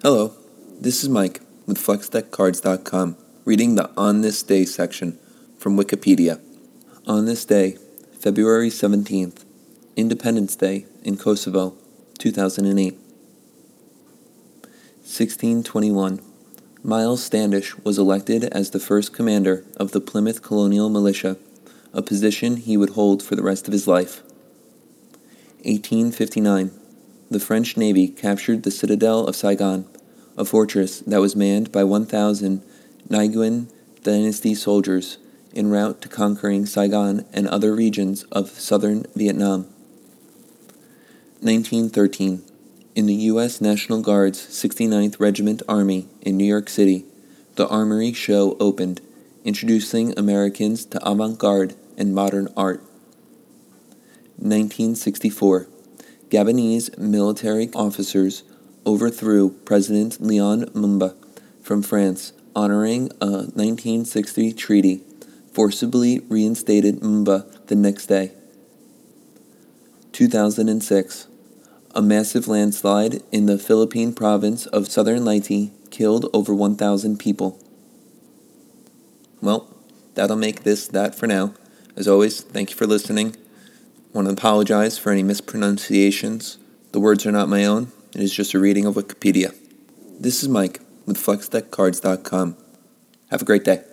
Hello, this is Mike with FlexDeckCards.com reading the On This Day section from Wikipedia. On this day, February 17th, Independence Day in Kosovo, 2008. 1621. Myles Standish was elected as the first commander of the Plymouth Colonial Militia, a position he would hold for the rest of his life. 1859 the French Navy captured the citadel of Saigon, a fortress that was manned by 1,000 Nguyen dynasty soldiers en route to conquering Saigon and other regions of southern Vietnam. 1913. In the U.S. National Guard's 69th Regiment Armory in New York City, the Armory Show opened, introducing Americans to avant garde and modern art. 1964 Gabonese military officers overthrew President Leon Mumba from France, honoring a 1960 treaty, forcibly reinstated Mumba the next day. 2006. A massive landslide in the Philippine province of Southern Leyte killed over 1,000 people. Well, that'll make this that for now. As always, thank you for listening want to apologize for any mispronunciations. The words are not my own, it is just a reading of Wikipedia. This is Mike with FlexDeckCards.com. Have a great day.